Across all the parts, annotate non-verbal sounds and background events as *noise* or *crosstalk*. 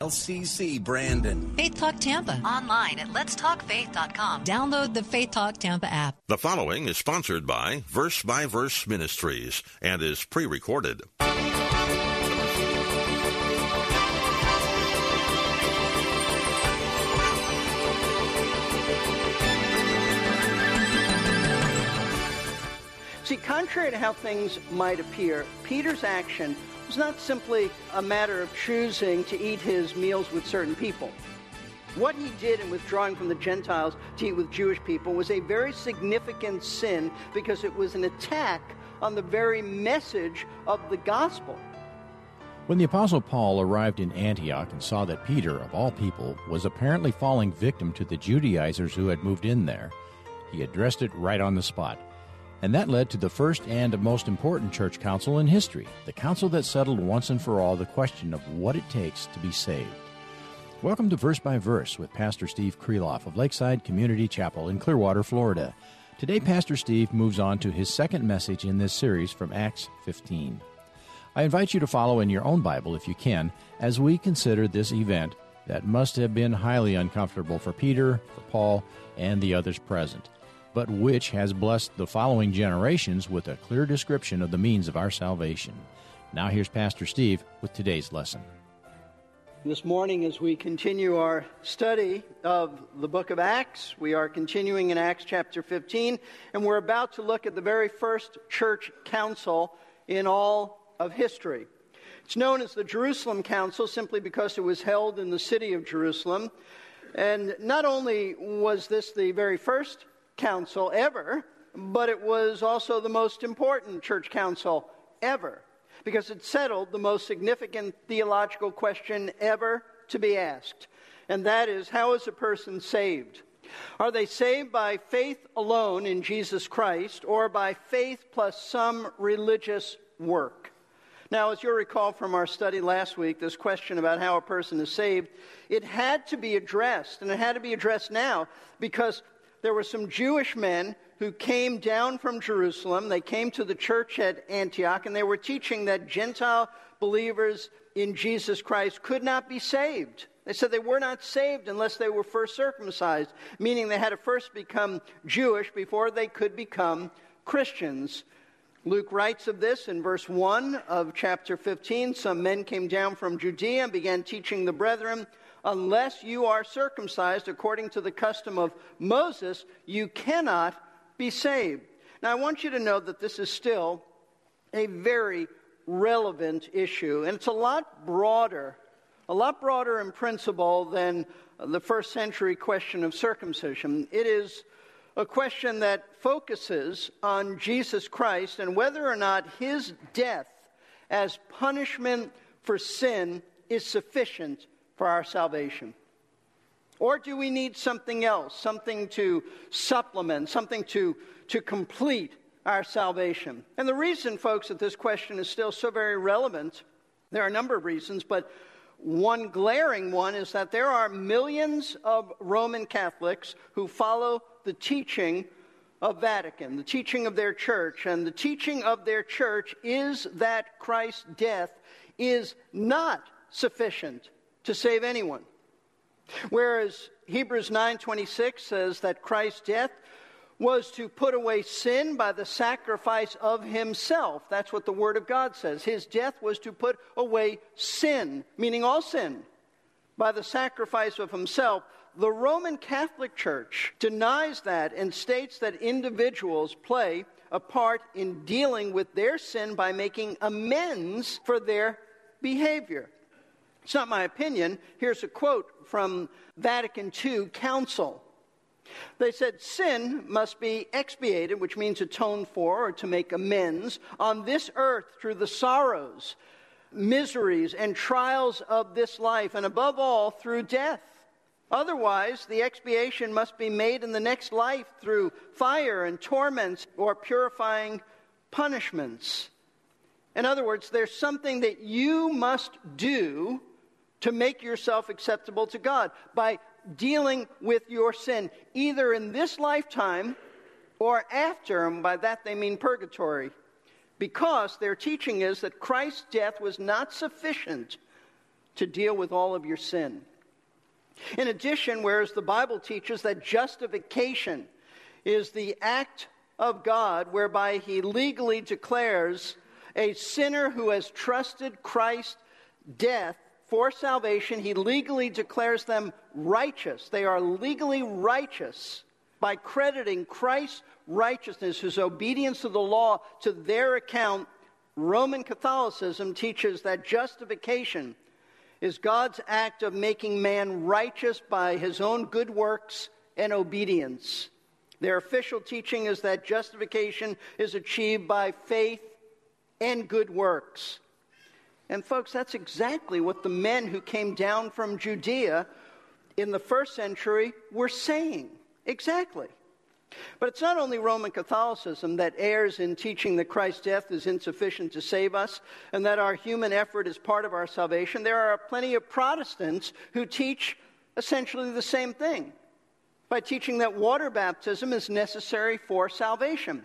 LCC Brandon. Faith Talk Tampa. Online at letstalkfaith.com. Download the Faith Talk Tampa app. The following is sponsored by Verse by Verse Ministries and is pre recorded. Contrary to how things might appear, Peter's action was not simply a matter of choosing to eat his meals with certain people. What he did in withdrawing from the Gentiles to eat with Jewish people was a very significant sin because it was an attack on the very message of the gospel. When the Apostle Paul arrived in Antioch and saw that Peter, of all people, was apparently falling victim to the Judaizers who had moved in there, he addressed it right on the spot. And that led to the first and most important church council in history, the council that settled once and for all the question of what it takes to be saved. Welcome to Verse by Verse with Pastor Steve Kreloff of Lakeside Community Chapel in Clearwater, Florida. Today, Pastor Steve moves on to his second message in this series from Acts 15. I invite you to follow in your own Bible, if you can, as we consider this event that must have been highly uncomfortable for Peter, for Paul, and the others present but which has blessed the following generations with a clear description of the means of our salvation. Now, here's Pastor Steve with today's lesson. This morning, as we continue our study of the book of Acts, we are continuing in Acts chapter 15, and we're about to look at the very first church council in all of history. It's known as the Jerusalem Council simply because it was held in the city of Jerusalem. And not only was this the very first council ever, but it was also the most important church council ever because it settled the most significant theological question ever to be asked. And that is how is a person saved? Are they saved by faith alone in Jesus Christ or by faith plus some religious work? Now, as you'll recall from our study last week, this question about how a person is saved, it had to be addressed, and it had to be addressed now because there were some Jewish men who came down from Jerusalem. They came to the church at Antioch, and they were teaching that Gentile believers in Jesus Christ could not be saved. They said they were not saved unless they were first circumcised, meaning they had to first become Jewish before they could become Christians. Luke writes of this in verse 1 of chapter 15. Some men came down from Judea and began teaching the brethren unless you are circumcised according to the custom of Moses, you cannot be saved. Now, I want you to know that this is still a very relevant issue, and it's a lot broader, a lot broader in principle than the first century question of circumcision. It is a question that focuses on Jesus Christ and whether or not his death as punishment for sin is sufficient for our salvation? Or do we need something else, something to supplement, something to, to complete our salvation? And the reason, folks, that this question is still so very relevant, there are a number of reasons, but one glaring one is that there are millions of Roman Catholics who follow the teaching of Vatican, the teaching of their church. And the teaching of their church is that Christ's death is not sufficient to save anyone. Whereas Hebrews 9:26 says that Christ's death was to put away sin by the sacrifice of himself. That's what the word of God says. His death was to put away sin, meaning all sin, by the sacrifice of himself. The Roman Catholic Church denies that and states that individuals play a part in dealing with their sin by making amends for their behavior. It's not my opinion. Here's a quote from Vatican II Council. They said sin must be expiated, which means atoned for or to make amends, on this earth through the sorrows miseries and trials of this life, and above all, through death. Otherwise, the expiation must be made in the next life through fire and torments or purifying punishments. In other words, there's something that you must do to make yourself acceptable to God by dealing with your sin, either in this lifetime or after, and by that they mean purgatory. Because their teaching is that Christ's death was not sufficient to deal with all of your sin. In addition, whereas the Bible teaches that justification is the act of God whereby he legally declares a sinner who has trusted Christ's death for salvation, he legally declares them righteous. They are legally righteous by crediting Christ's righteousness, his obedience to the law, to their account. Roman Catholicism teaches that justification is God's act of making man righteous by his own good works and obedience. Their official teaching is that justification is achieved by faith and good works. And, folks, that's exactly what the men who came down from Judea in the first century were saying. Exactly. But it's not only Roman Catholicism that errs in teaching that Christ's death is insufficient to save us and that our human effort is part of our salvation. There are plenty of Protestants who teach essentially the same thing by teaching that water baptism is necessary for salvation.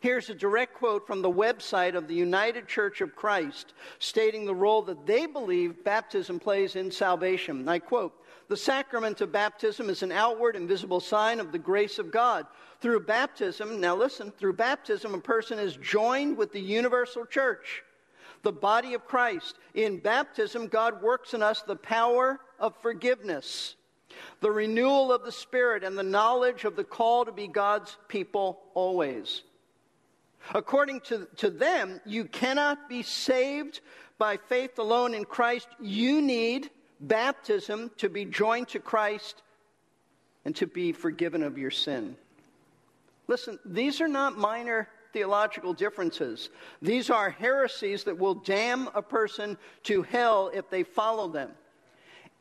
Here's a direct quote from the website of the United Church of Christ stating the role that they believe baptism plays in salvation. I quote The sacrament of baptism is an outward and visible sign of the grace of God. Through baptism, now listen, through baptism, a person is joined with the universal church, the body of Christ. In baptism, God works in us the power of forgiveness the renewal of the Spirit, and the knowledge of the call to be God's people always. According to, to them, you cannot be saved by faith alone in Christ. You need baptism to be joined to Christ and to be forgiven of your sin. Listen, these are not minor theological differences. These are heresies that will damn a person to hell if they follow them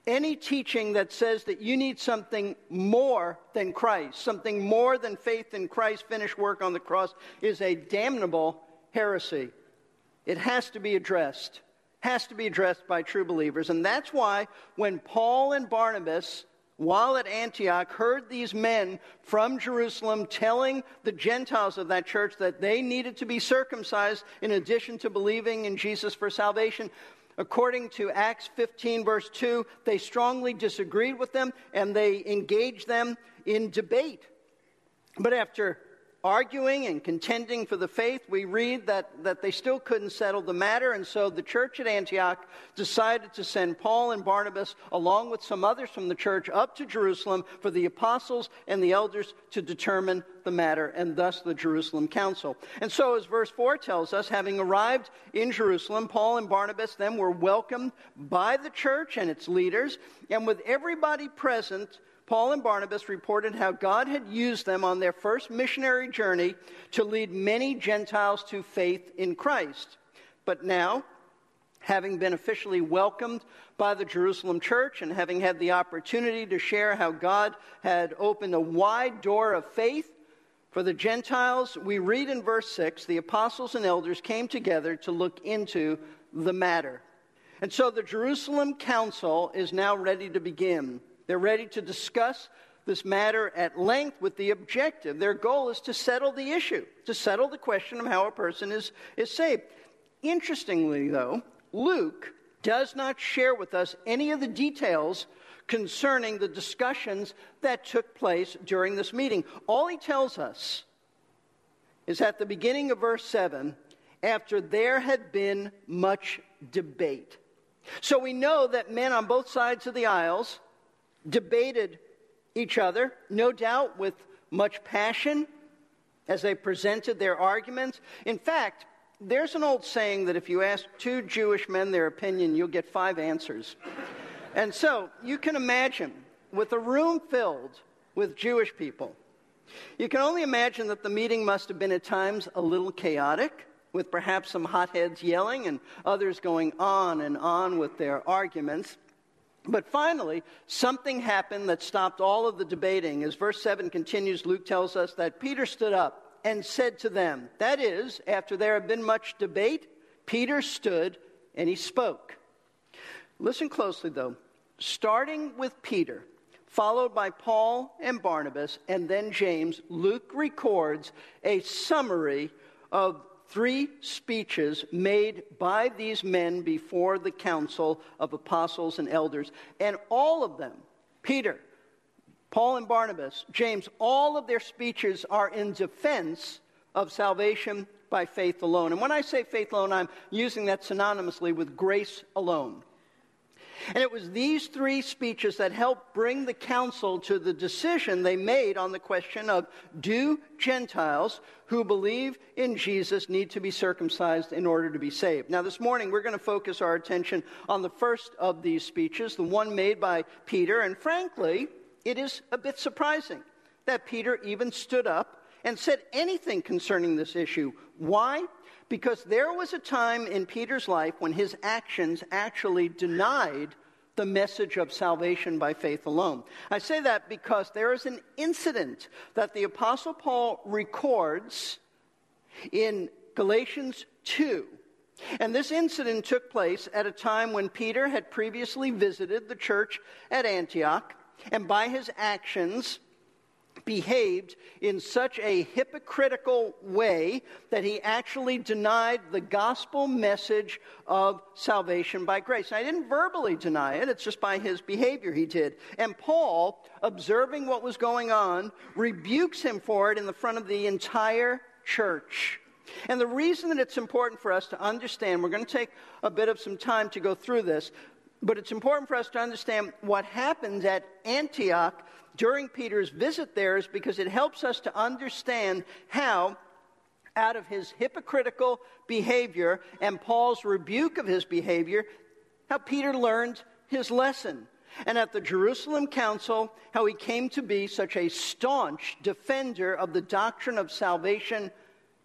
any teaching that says that you need something more than Christ, something more than faith in Christ's finished work on the cross, is a damnable heresy. It has to be addressed, has to be addressed by true believers. And that's why when Paul and Barnabas, while at Antioch, heard these men from Jerusalem telling the Gentiles of that church that they needed to be circumcised in addition to believing in Jesus for salvation, According to Acts 15, verse 2, they strongly disagreed with them and they engaged them in debate. But after arguing and contending for the faith, we read that, that they still couldn't settle the matter. And so the church at Antioch decided to send Paul and Barnabas, along with some others from the church, up to Jerusalem for the apostles and the elders to determine the matter, and thus the Jerusalem Council. And so, as verse 4 tells us, having arrived in Jerusalem, Paul and Barnabas then were welcomed by the church and its leaders, and with everybody present, Paul and Barnabas reported how God had used them on their first missionary journey to lead many Gentiles to faith in Christ. But now, having been officially welcomed by the Jerusalem church and having had the opportunity to share how God had opened a wide door of faith for the Gentiles, we read in verse 6 the apostles and elders came together to look into the matter. And so the Jerusalem council is now ready to begin. They're ready to discuss this matter at length with the objective. Their goal is to settle the issue, to settle the question of how a person is, is saved. Interestingly, though, Luke does not share with us any of the details concerning the discussions that took place during this meeting. All he tells us is at the beginning of verse 7 after there had been much debate. So we know that men on both sides of the aisles debated each other, no doubt with much passion as they presented their arguments. In fact, there's an old saying that if you ask two Jewish men their opinion, you'll get five answers. and so you can imagine, with a room filled with Jewish people, you can only imagine that the meeting must have been at times a little chaotic, with perhaps some hotheads yelling and others going on and on with their arguments. But finally, something happened that stopped all of the debating. As verse 7 continues, Luke tells us that Peter stood up and said to them, That is, after there had been much debate, Peter stood and he spoke. Listen closely, though. Starting with Peter, followed by Paul and Barnabas, and then James, Luke records a summary of three speeches made by these men before the council of apostles and elders. And all of them, Peter, Paul and Barnabas, James, all of their speeches are in defense of salvation by faith alone. And when I say faith alone, I'm using that synonymously with grace alone. And it was these three speeches that helped bring the council to the decision they made on the question of do Gentiles who believe in Jesus need to be circumcised in order to be saved? Now, this morning we're going to focus our attention on the first of these speeches, the one made by Peter. And frankly, it is a bit surprising that Peter even stood up and said anything concerning this issue. Why? Because there was a time in Peter's life when his actions actually denied the message of salvation by faith alone. I say that because there is an incident that the Apostle Paul records in Galatians 2. And this incident took place at a time when Peter had previously visited the church at Antioch, and by his actions, behaved in such a hypocritical way that he actually denied the gospel message of salvation by grace. I didn't verbally deny it, it's just by his behavior he did. And Paul, observing what was going on, rebukes him for it in the front of the entire church. And the reason that it's important for us to understand, we're going to take a bit of some time to go through this, but it's important for us to understand what happens at Antioch during Peter's visit there is because it helps us to understand how, out of his hypocritical behavior and Paul's rebuke of his behavior, how Peter learned his lesson. And at the Jerusalem Council, how he came to be such a staunch defender of the doctrine of salvation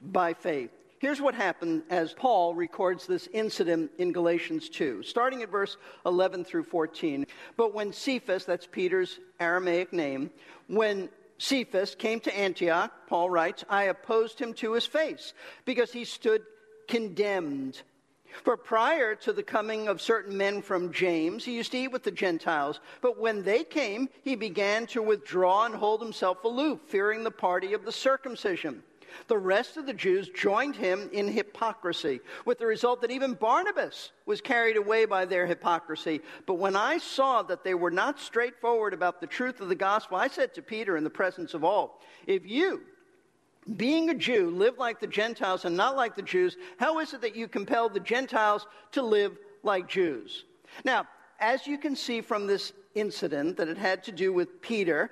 by faith. Here's what happened as Paul records this incident in Galatians 2, starting at verse 11 through 14. But when Cephas, that's Peter's Aramaic name, when Cephas came to Antioch, Paul writes, I opposed him to his face because he stood condemned. For prior to the coming of certain men from James, he used to eat with the Gentiles. But when they came, he began to withdraw and hold himself aloof, fearing the party of the circumcision. The rest of the Jews joined him in hypocrisy, with the result that even Barnabas was carried away by their hypocrisy. But when I saw that they were not straightforward about the truth of the gospel, I said to Peter in the presence of all, If you, being a Jew, live like the Gentiles and not like the Jews, how is it that you compel the Gentiles to live like Jews? Now, as you can see from this incident, that it had to do with Peter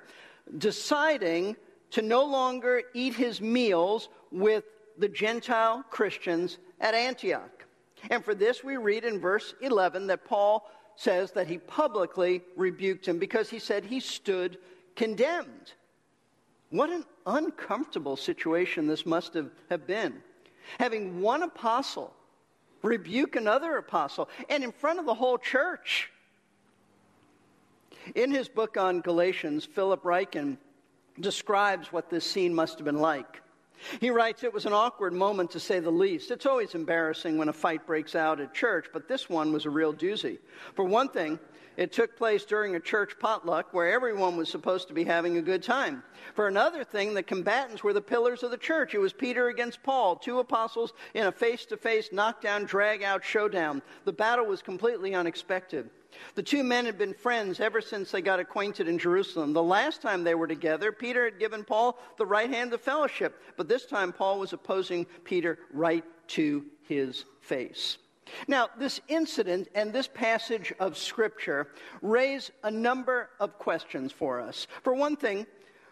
deciding to no longer eat his meals with the Gentile Christians at Antioch. And for this, we read in verse 11 that Paul says that he publicly rebuked him because he said he stood condemned. What an uncomfortable situation this must have, have been. Having one apostle rebuke another apostle, and in front of the whole church. In his book on Galatians, Philip Ryken describes what this scene must have been like. He writes, It was an awkward moment to say the least. It's always embarrassing when a fight breaks out at church, but this one was a real doozy. For one thing, it took place during a church potluck where everyone was supposed to be having a good time. For another thing, the combatants were the pillars of the church. It was Peter against Paul, two apostles in a face to face knockdown, drag out showdown. The battle was completely unexpected. The two men had been friends ever since they got acquainted in Jerusalem. The last time they were together, Peter had given Paul the right hand of fellowship, but this time Paul was opposing Peter right to his face. Now, this incident and this passage of Scripture raise a number of questions for us. For one thing,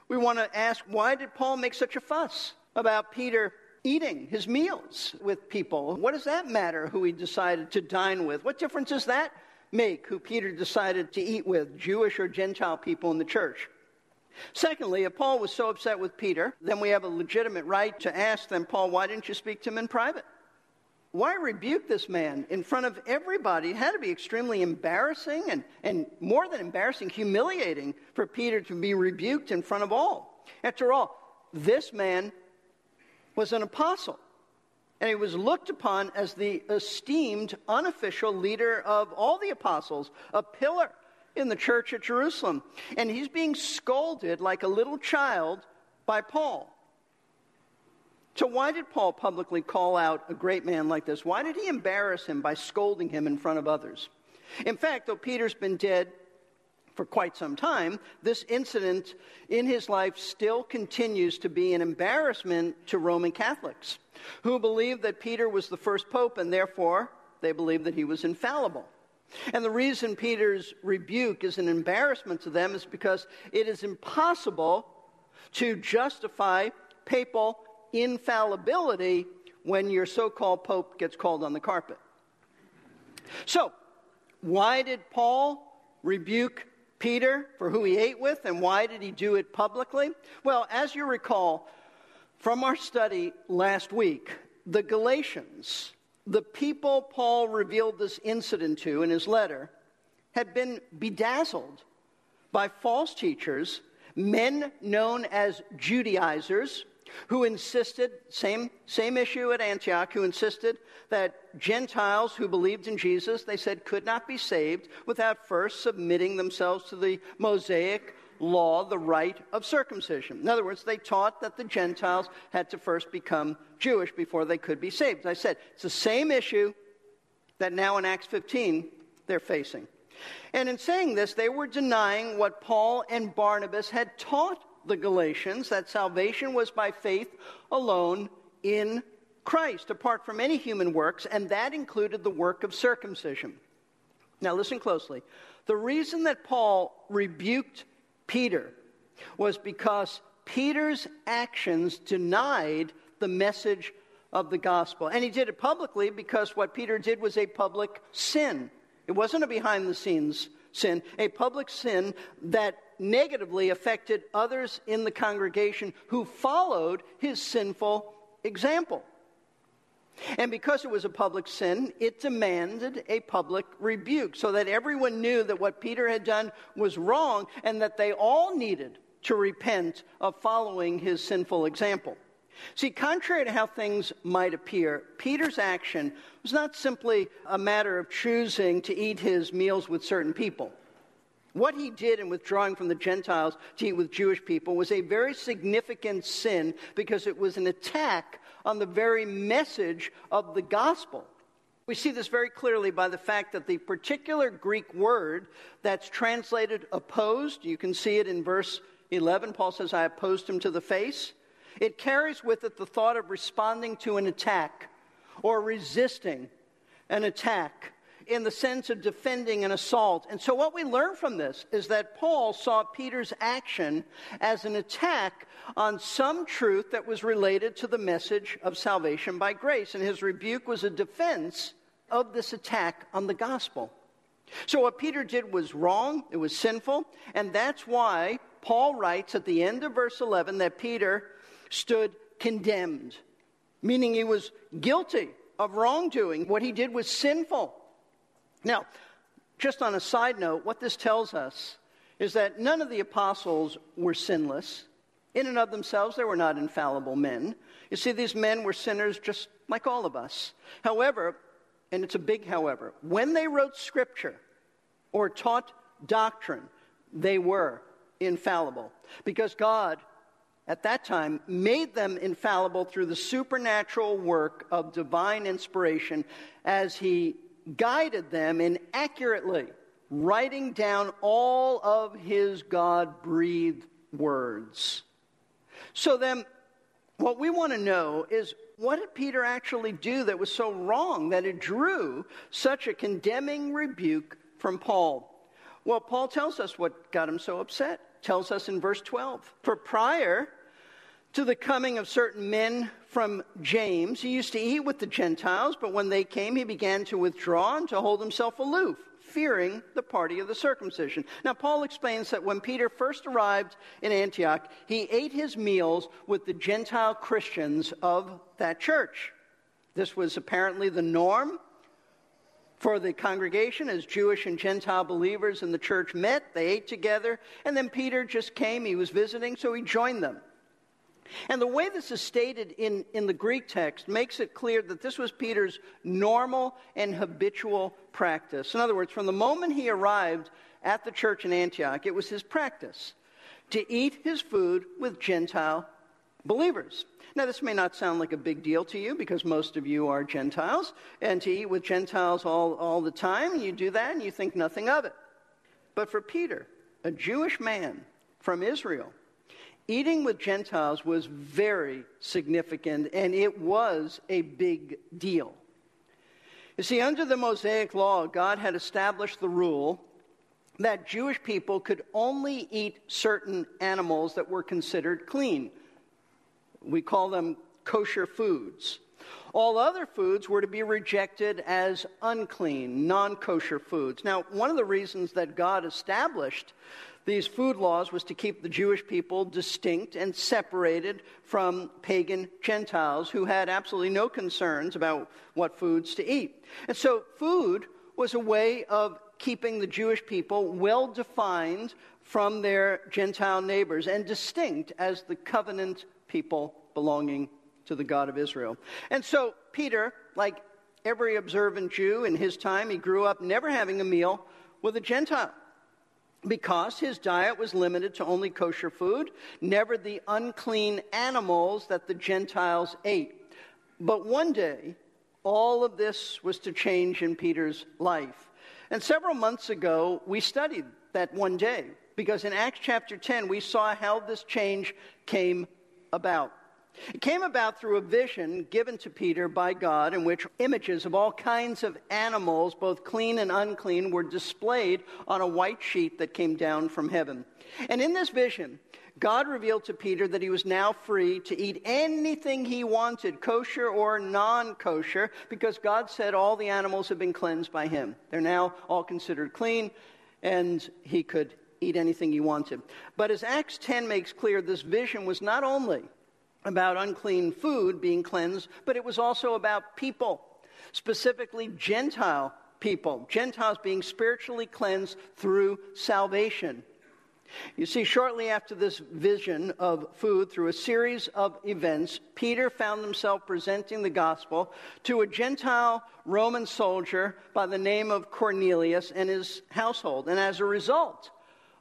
we want to ask why did Paul make such a fuss about Peter eating his meals with people? What does that matter who he decided to dine with? What difference does that make who Peter decided to eat with, Jewish or Gentile people in the church? Secondly, if Paul was so upset with Peter, then we have a legitimate right to ask them, Paul, why didn't you speak to him in private? why rebuke this man in front of everybody? It had to be extremely embarrassing and, and more than embarrassing, humiliating for Peter to be rebuked in front of all. After all, this man was an apostle, and he was looked upon as the esteemed, unofficial leader of all the apostles, a pillar in the church at Jerusalem. And he's being scolded like a little child by Paul. So, why did Paul publicly call out a great man like this? Why did he embarrass him by scolding him in front of others? In fact, though Peter's been dead for quite some time, this incident in his life still continues to be an embarrassment to Roman Catholics who believe that Peter was the first pope and therefore they believe that he was infallible. And the reason Peter's rebuke is an embarrassment to them is because it is impossible to justify papal infallibility when your so called pope gets called on the carpet. So, why did Paul rebuke Peter for who he ate with, and why did he do it publicly? Well, as you recall from our study last week, the Galatians, the people Paul revealed this incident to in his letter, had been bedazzled by false teachers, men known as Judaizers, who insisted, same, same issue at Antioch, who insisted that Gentiles who believed in Jesus, they said, could not be saved without first submitting themselves to the Mosaic law, the rite of circumcision. In other words, they taught that the Gentiles had to first become Jewish before they could be saved. As I said, it's the same issue that now in Acts 15 they're facing. And in saying this, they were denying what Paul and Barnabas had taught the Galatians that salvation was by faith alone in Christ, apart from any human works, and that included the work of circumcision. Now, listen closely. The reason that Paul rebuked Peter was because Peter's actions denied the message of the gospel. And he did it publicly because what Peter did was a public sin. It wasn't a behind the scenes sin, a public sin that negatively affected others in the congregation who followed his sinful example. And because it was a public sin, it demanded a public rebuke so that everyone knew that what Peter had done was wrong and that they all needed to repent of following his sinful example. See, contrary to how things might appear, Peter's action was not simply a matter of choosing to eat his meals with certain people. What he did in withdrawing from the Gentiles to eat with Jewish people was a very significant sin because it was an attack on the very message of the gospel. We see this very clearly by the fact that the particular Greek word that's translated opposed, you can see it in verse 11. Paul says, I opposed him to the face. It carries with it the thought of responding to an attack or resisting an attack in the sense of defending an assault. And so, what we learn from this is that Paul saw Peter's action as an attack on some truth that was related to the message of salvation by grace. And his rebuke was a defense of this attack on the gospel. So, what Peter did was wrong, it was sinful, and that's why Paul writes at the end of verse 11 that Peter stood condemned, meaning he was guilty of wrongdoing. What he did was sinful. Now, just on a side note, what this tells us is that none of the apostles were sinless. In and of themselves, they were not infallible men. You see, these men were sinners just like all of us. However, and it's a big however, when they wrote scripture or taught doctrine, they were infallible because God at that time made them infallible through the supernatural work of divine inspiration as he guided them in accurately writing down all of his God breathed words. So then, what we want to know is what did Peter actually do that was so wrong that it drew such a condemning rebuke from Paul? Well, Paul tells us what got him so upset. Tells us in verse 12. For prior to the coming of certain men from James. He used to eat with the Gentiles, but when they came, he began to withdraw and to hold himself aloof, fearing the party of the circumcision. Now, Paul explains that when Peter first arrived in Antioch, he ate his meals with the Gentile Christians of that church. This was apparently the norm for the congregation as Jewish and Gentile believers in the church met. They ate together, and then Peter just came. He was visiting, so he joined them. And the way this is stated in, in the Greek text makes it clear that this was Peter's normal and habitual practice. In other words, from the moment he arrived at the church in Antioch, it was his practice to eat his food with Gentile believers. Now, this may not sound like a big deal to you because most of you are Gentiles, and to eat with Gentiles all, all the time, you do that and you think nothing of it. But for Peter, a Jewish man from Israel, eating with Gentiles was very significant and it was a big deal. You see, under the Mosaic law, God had established the rule that Jewish people could only eat certain animals that were considered clean. We call them kosher foods. All other foods were to be rejected as unclean, non kosher foods. Now, one of the reasons that God established these food laws was to keep the Jewish people distinct and separated from pagan Gentiles who had absolutely no concerns about what foods to eat. And so, food was a way of keeping the Jewish people well defined from their Gentile neighbors and distinct as the covenant people belonging to the God of Israel. And so, Peter, like every observant Jew in his time, he grew up never having a meal with a Gentile because his diet was limited to only kosher food, never the unclean animals that the Gentiles ate. But one day, all of this was to change in Peter's life. And several months ago, we studied that one day because in Acts chapter 10, we saw how this change came about. It came about through a vision given to Peter by God in which images of all kinds of animals, both clean and unclean, were displayed on a white sheet that came down from heaven. And in this vision, God revealed to Peter that he was now free to eat anything he wanted, kosher or non kosher, because God said all the animals have been cleansed by him. They're now all considered clean, and he could eat anything he wanted. But as Acts 10 makes clear, this vision was not only about unclean food being cleansed, but it was also about people, specifically Gentile people, Gentiles being spiritually cleansed through salvation. You see, shortly after this vision of food, through a series of events, Peter found himself presenting the gospel to a Gentile Roman soldier by the name of Cornelius and his household. And as a result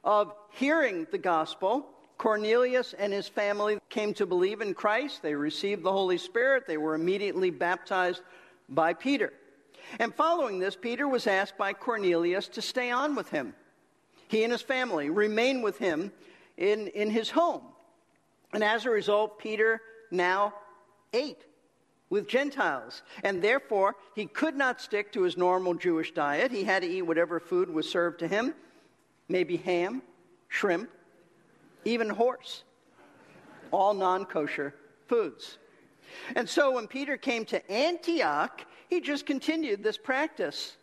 of hearing the gospel, Cornelius and his family came to believe in Christ. They received the Holy Spirit. They were immediately baptized by Peter. And following this, Peter was asked by Cornelius to stay on with him. He and his family remain with him in, in his home. And as a result, Peter now ate with Gentiles. And therefore, he could not stick to his normal Jewish diet. He had to eat whatever food was served to him maybe ham, shrimp, even horse, all non kosher foods. And so when Peter came to Antioch, he just continued this practice,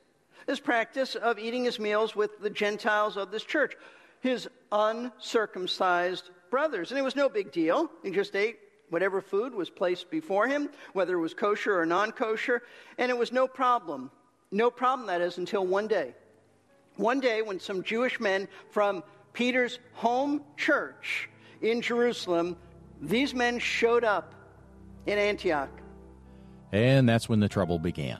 this practice of eating his meals with the Gentiles of this church, his uncircumcised brothers. And it was no big deal. He just ate whatever food was placed before him, whether it was kosher or non kosher, and it was no problem. No problem, that is, until one day. One day when some Jewish men from Peter's home church in Jerusalem, these men showed up in Antioch. And that's when the trouble began.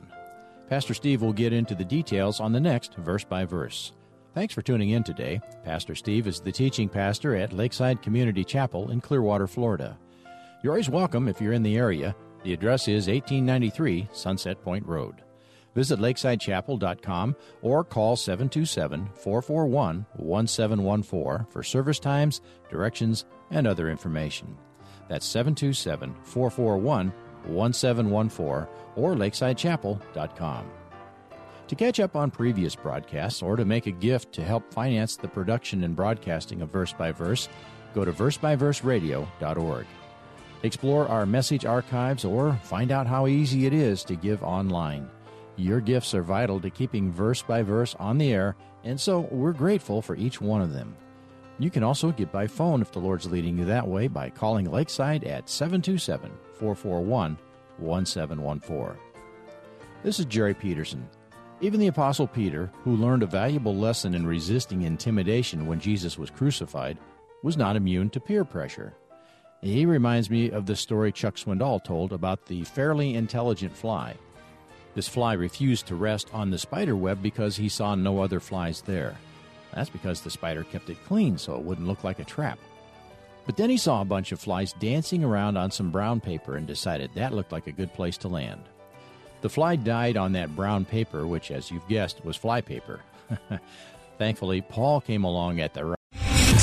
Pastor Steve will get into the details on the next verse by verse. Thanks for tuning in today. Pastor Steve is the teaching pastor at Lakeside Community Chapel in Clearwater, Florida. You're always welcome if you're in the area. The address is 1893 Sunset Point Road. Visit lakesidechapel.com or call 727 441 1714 for service times, directions, and other information. That's 727 441 1714 or lakesidechapel.com. To catch up on previous broadcasts or to make a gift to help finance the production and broadcasting of Verse by Verse, go to versebyverseradio.org. Explore our message archives or find out how easy it is to give online. Your gifts are vital to keeping verse by verse on the air, and so we're grateful for each one of them. You can also get by phone if the Lord's leading you that way by calling Lakeside at 727 441 1714. This is Jerry Peterson. Even the Apostle Peter, who learned a valuable lesson in resisting intimidation when Jesus was crucified, was not immune to peer pressure. He reminds me of the story Chuck Swindoll told about the fairly intelligent fly. This fly refused to rest on the spider web because he saw no other flies there. That's because the spider kept it clean so it wouldn't look like a trap. But then he saw a bunch of flies dancing around on some brown paper and decided that looked like a good place to land. The fly died on that brown paper, which, as you've guessed, was fly paper. *laughs* Thankfully, Paul came along at the right